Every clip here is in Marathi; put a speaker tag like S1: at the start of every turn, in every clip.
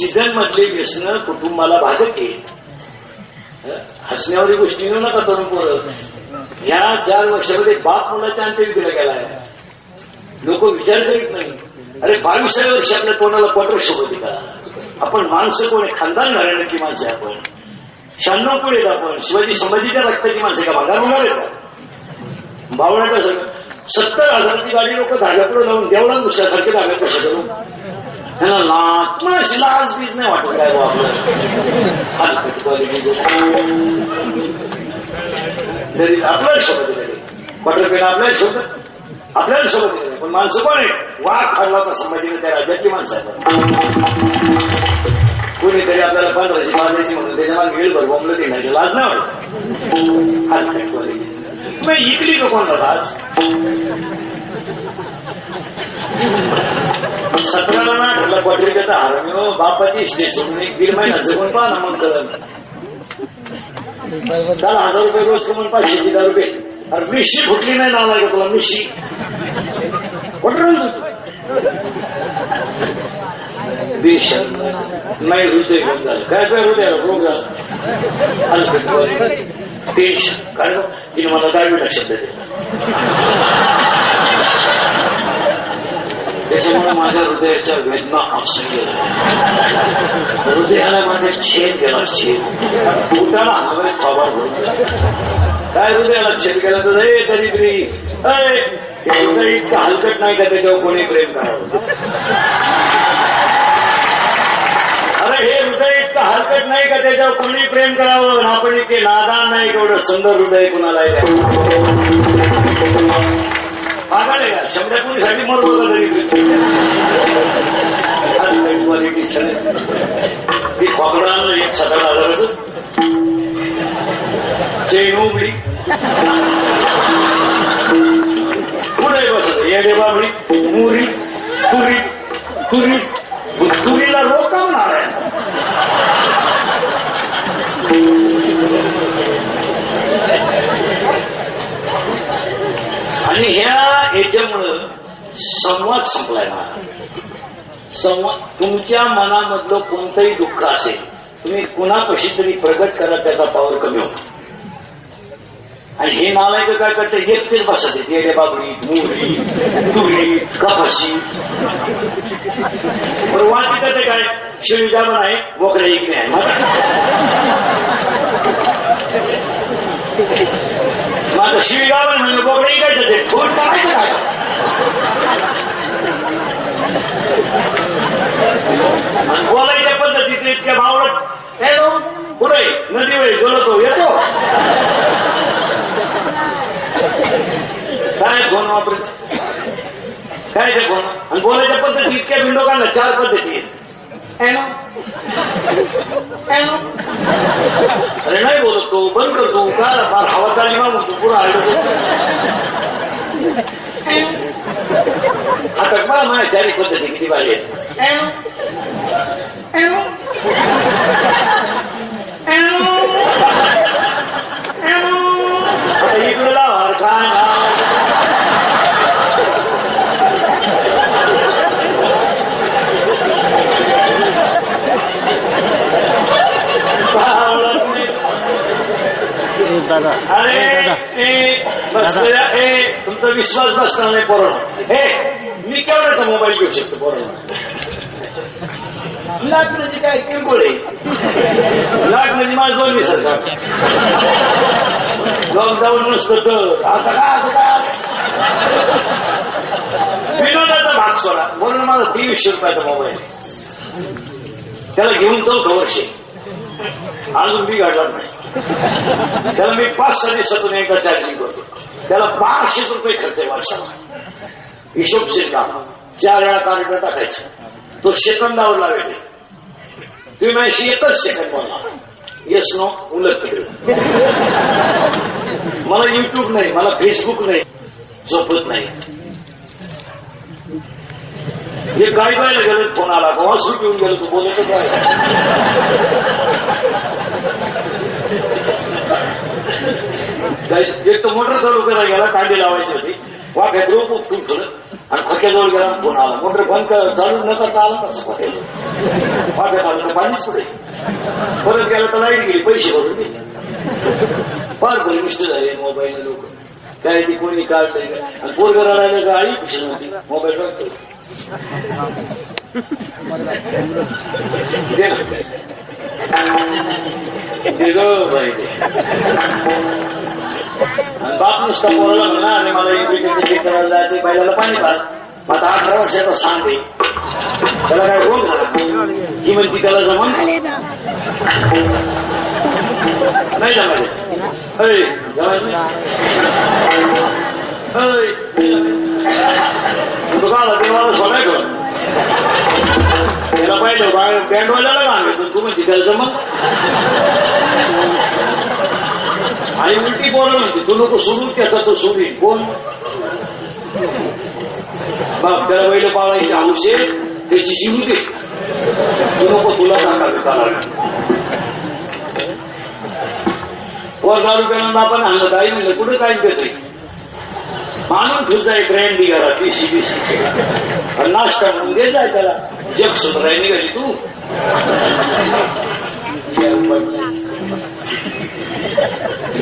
S1: सीझन मधले व्यसन कुटुंबाला बाधक आहे हसण्यावरी गोष्टी नेऊ नका तरुण पोरं. ह्या चार वर्षामध्ये बाप मुलाच्या अंत्यविधी दिला गेलाय. लोक विचार करीत नाही. अरे बावीसाव्या वर्षी आपल्या तोंडाला क्वार्टर शोभते का? आपण माणसं कोण आहे खानदान घराण्याची माणसं आपण. शहाण्णव कोण येत आपण. शिवाजी संभाजीच्या रक्ताची माणसं का? भागार होणार येतात का? सत्तर हजाराची गाडी लोक धाग्यापुढे लावून देवळा दुसऱ्यासारखे धाग्या कशा करू लाज पण अशी लाज बीज नाही वाटत काय बा आपलं हलकट क्वालिटीचं तरी आपल्याला शोधत नाही क्वार्टर पेन आपल्याला शोधत आपल्याला शोधत नाही पण माणसं कोण आहे वाघ ठरला होता संभाजीने त्या राज्याची माणसं आहेत कोणीतरी आपल्याला पंधराची बांधायची म्हणून त्याच्यामागे गेल भर बोंबलं देण्याची लाज नाही वाटत हलकट क्वालिटी मग इकली का कोणाला लाज सतराला ना ठरला क्वार्टर हरमी हो बापाची स्टेज सोडून एक दीड महिना जगून पहा ना मग कळलं. दहा हजार रुपये रोज कमवून पाचशे दहा रुपये अरे मिशी फुटली नाही नाव का तुला मिशी कुठं बेशन नाही हृदय रोग झालं. काय काय हृदय रोग झाला. टेन्शन काय तिने मला डायबिटा शब्द दिला. त्याच्यामुळे माझ्या हृदयाच्या वेदना असह्य झाल्या. हृदयाला माझा छेद गेला छेद. पोटाला हवे पवार भरून काय हृदयाला छेद गेला तर हे दरिद्री अय, हृदय इतकं हलकट नाही का त्याच्यावर कोणी प्रेम करावं? अरे हे हृदय इतकं हलकट नाही का त्याच्यावर कोणी प्रेम करावं? आपण इतके नादान नाही एवढं सुंदर हृदय कुणाला आहे पागाले का शंभर पुरीसाठी मरतो का तरी क्वालिटी ती खोकडानं एक सतरा हजाराचं. चैन उघडी. पुढे बसत येडे बाबडी मुरी पुरी पुरी पुरीला रोग का होणार आणि ह्या याच्यामुळं संवाद संपलाय ना संवाद तुमच्या मनामधलं कोणतंही दुःख असेल तुम्ही कुणापाशी तरी प्रगट करा त्याचा पावर कमी होतो. आणि हे नालायक काय करते एकटेच बसत येते येडे बाबडी मुरी तुरी कपाशी. बरं वाचित ते काय? शिवजा पण आहे बोकडे इकडे आहे शिवगावन म्हणलं बोकडे ते फूट करायचं काय आणि बोलायच्या पद्धतीत इतक्या भावडत हॅलो? कुठे? नदी वय बोलतो येतो? काय फोन वापरत काय ते फोन आणि बोलायच्या पद्धती इतक्या बिंडोकांना चार पद्धती आहेत. हॅलो? हॅलो? अरे नाही बोलत तो बंद करतो का फार हवा चालली ना म्हणतो पुरा हलतो आता का माझ्या चारी पद्धती किती भारी आहेत. हॅलो हॅलो आता इकडे लावा काय नाव
S2: दादा
S1: अरे
S2: ए, दादा
S1: ए बसलेल्या ए तुमचा विश्वास बसणार नाही पोरण हे मी केवढ्याचा मोबाईल घेऊ शकतो पोरण लाख म्हणजे काय किरकोळ आहे लाख म्हणजे माझं दोन दिवसात लॉकडाऊन नसतं तर आता काय असं काय विनोदाचा भाग सोडा म्हणून माझा तेवीसशे रुपयाचा मोबाईल त्याला घेऊन चौथं वर्ष आहे. अजून बिघडला नाही त्याला मी पाच सहा दिवसातून एकदा चार्जिंग करतो त्याला पाचशे रुपये खर्च वर्षाला हिशोब काम चार वेळा कार्यक्रम टाकायचं तो सेकंदावर लावेल. तुम्ही माझ्याशी एकच सेकंद मला येस नो उलट मला युट्यूब नाही मला फेसबुक नाही. झोपत नाही. हे काय काय गेलं फोन आला. केव्हा सुरू घेऊन गेलो तू बोलत काय काय- म्हणजे एक तर मोटर चालू करायला गेला कांदे लावायची होती. वा रोप उपटून ठेवलं. आणि खोक्याजवळ गेला फोन आला मोटर बंद कर चालू न करता आला तसं खोक्याजवळ. खोक्यात आलं तर पाणीच पुढे. परत गेला तर लाइट गेली पैसे भरून गेले. फार भरमिष्ट झाले मोबाईल लोक. काय ती कोणी काढलंय आणि पोरगर राहिलं का आई खुशी नव्हती मोबाईल बघतो ते ना. बाप नुसता बोलला म्हणा आणि मला इकडे करायला जायचं पहिल्याला पाणी पास आता अठरा वर्षाचा सांगते त्याला काय रोग झाला? ही म्हणती त्याला जमन नाही. जमायचे अय, जमायचं नाही. आला देवाला सोडायचं त्याला पाहिलं बाहेर बँडवाल्याला सांगायचं तू म्हणते त्याला जमत आणि उलटी बोला म्हणते तो लोक सोडून त्याचा तो सोडीन कोण बाप त्याला बैल पाळायची हौस त्याची जीव दे तू नको तुला टाका वर दारू प्यानं बापानं आणलं काही म्हणलं कुठे काय देते मानून तुझा एक ब्रँड निघाला पिशी पिशी आणि नाश्ता म्हणून दे जाय त्याला जग सुधाराय निघाली तू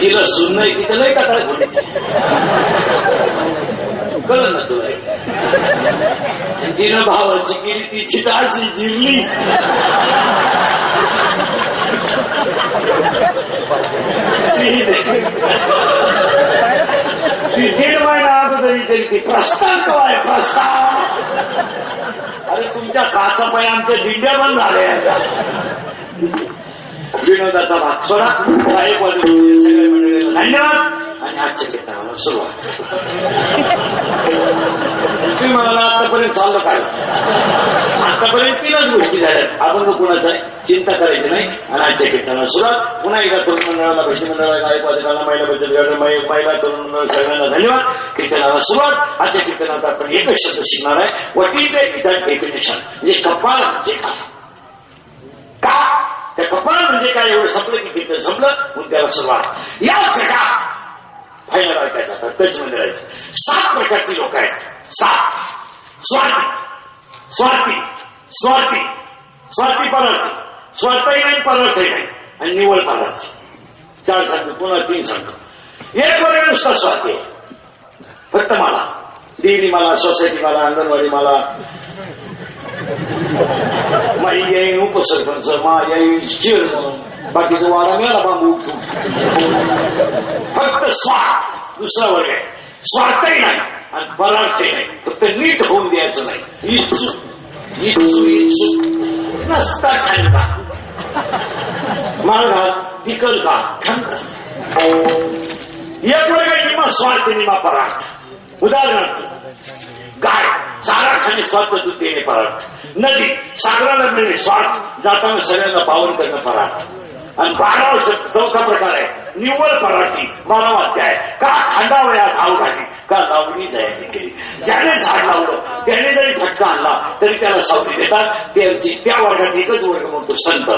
S1: जिला सुन नाही तिथं लय कळलं ना तुला जिनं भावाची केली तिची तर जिरली ती दीड महिना तरी ती प्रस्थान कवाय अरे तुमच्या काचा पाय आमच्या दिंड्या बंद झाल्या. विनोदाचा भाग सोडा गायकवाडी सगळे मंडळीला धन्यवाद आणि आजच्या कीर्तनाला सुरुवात तुम्ही म्हणाला आतापर्यंत चाललं काय आतापर्यंत तीनच गोष्टी झाल्या आपण कुणाचं चिंता करायची नाही आणि आजच्या चित्राला सुरुवात पुन्हा एकदा तरुण मंडळाला भजी मंडळाला गायक गायकवादिकांना महिला बचत गट महिला तरुण मंडळ सगळ्यांना धन्यवाद कीर्तनाला सुरुवात आजच्या कीर्तनात आपण एकच शब्द शिकणार आहे वटील डेफिनेशन म्हणजे कपाळ म्हणजे का त्या कपाळ म्हणजे काय एवढं संपलं की कीर्तन संपलं मग त्याला सुरुवात. या जगात फायनल ऐकायचा तर टच मध्ये राहायचं. सात प्रकारची लोक आहेत. सात. स्वार्थी. स्वार्थी. स्वार्थी. स्वार्थी परार्थी. स्वार्थही नाही पदार्थही नाही. आणि निवड परार्थी. चार सांगतो पुन्हा तीन सांगतो. एक वर्ग नुसता स्वार्थी फक्त मला. देणी मला सोसायटी मला अंगणवाडी मला. माई येईन उपसरपंच मा येईन चेअरमन बाकीचं वारा मिळाला बांबू फक्त स्वार्थ दुसरा वर्ग आहे स्वार्थही नाही आणि परार्थही नाही फक्त नीट होऊन द्यायचं नाही इच्छू इच्छू इच्छू नसता खंडा माळघात पिकल का खंड एक वर्ग निमा स्वार्थ निमा परार्थ उदाहरणार्थ गाय सारा खाणे स्वार्थ दूध देणे परार्थ नदी सागराला मिळेल. स्वार्थ. जाताना सगळ्यांना पावन करणं परार्थ. आणि बारावा चौथा प्रकार आहे. निव्वळ पराठी बारावा अध्याय का खांडावया धाव घाली? का लावणी तयारी केली? ज्याने झाड लावलं त्याने जरी फटका आणला तरी त्याला सावली देतात. त्यांची त्या वर्गात एकच वर्ग म्हणतो संत.